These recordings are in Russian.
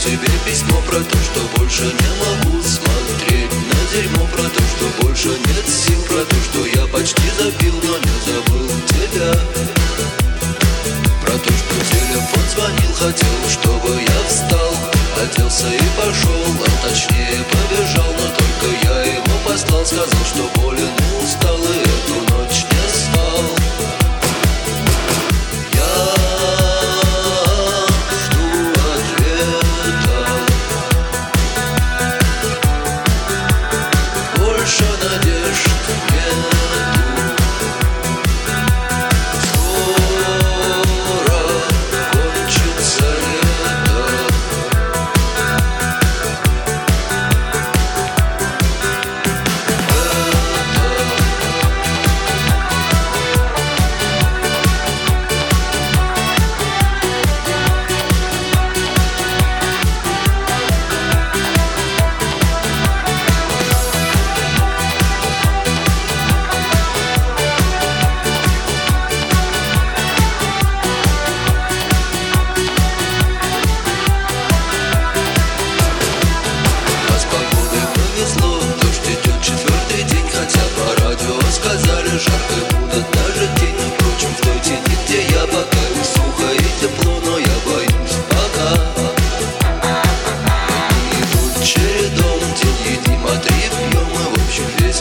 тебе письмо про то, что больше не могу смотреть. На дерьмо про то, что больше нет сил. Про то, что я почти забил, но не забыл тебя. Про то, что телефон звонил, хотел, чтобы я встал. Оделся и пошел, а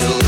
until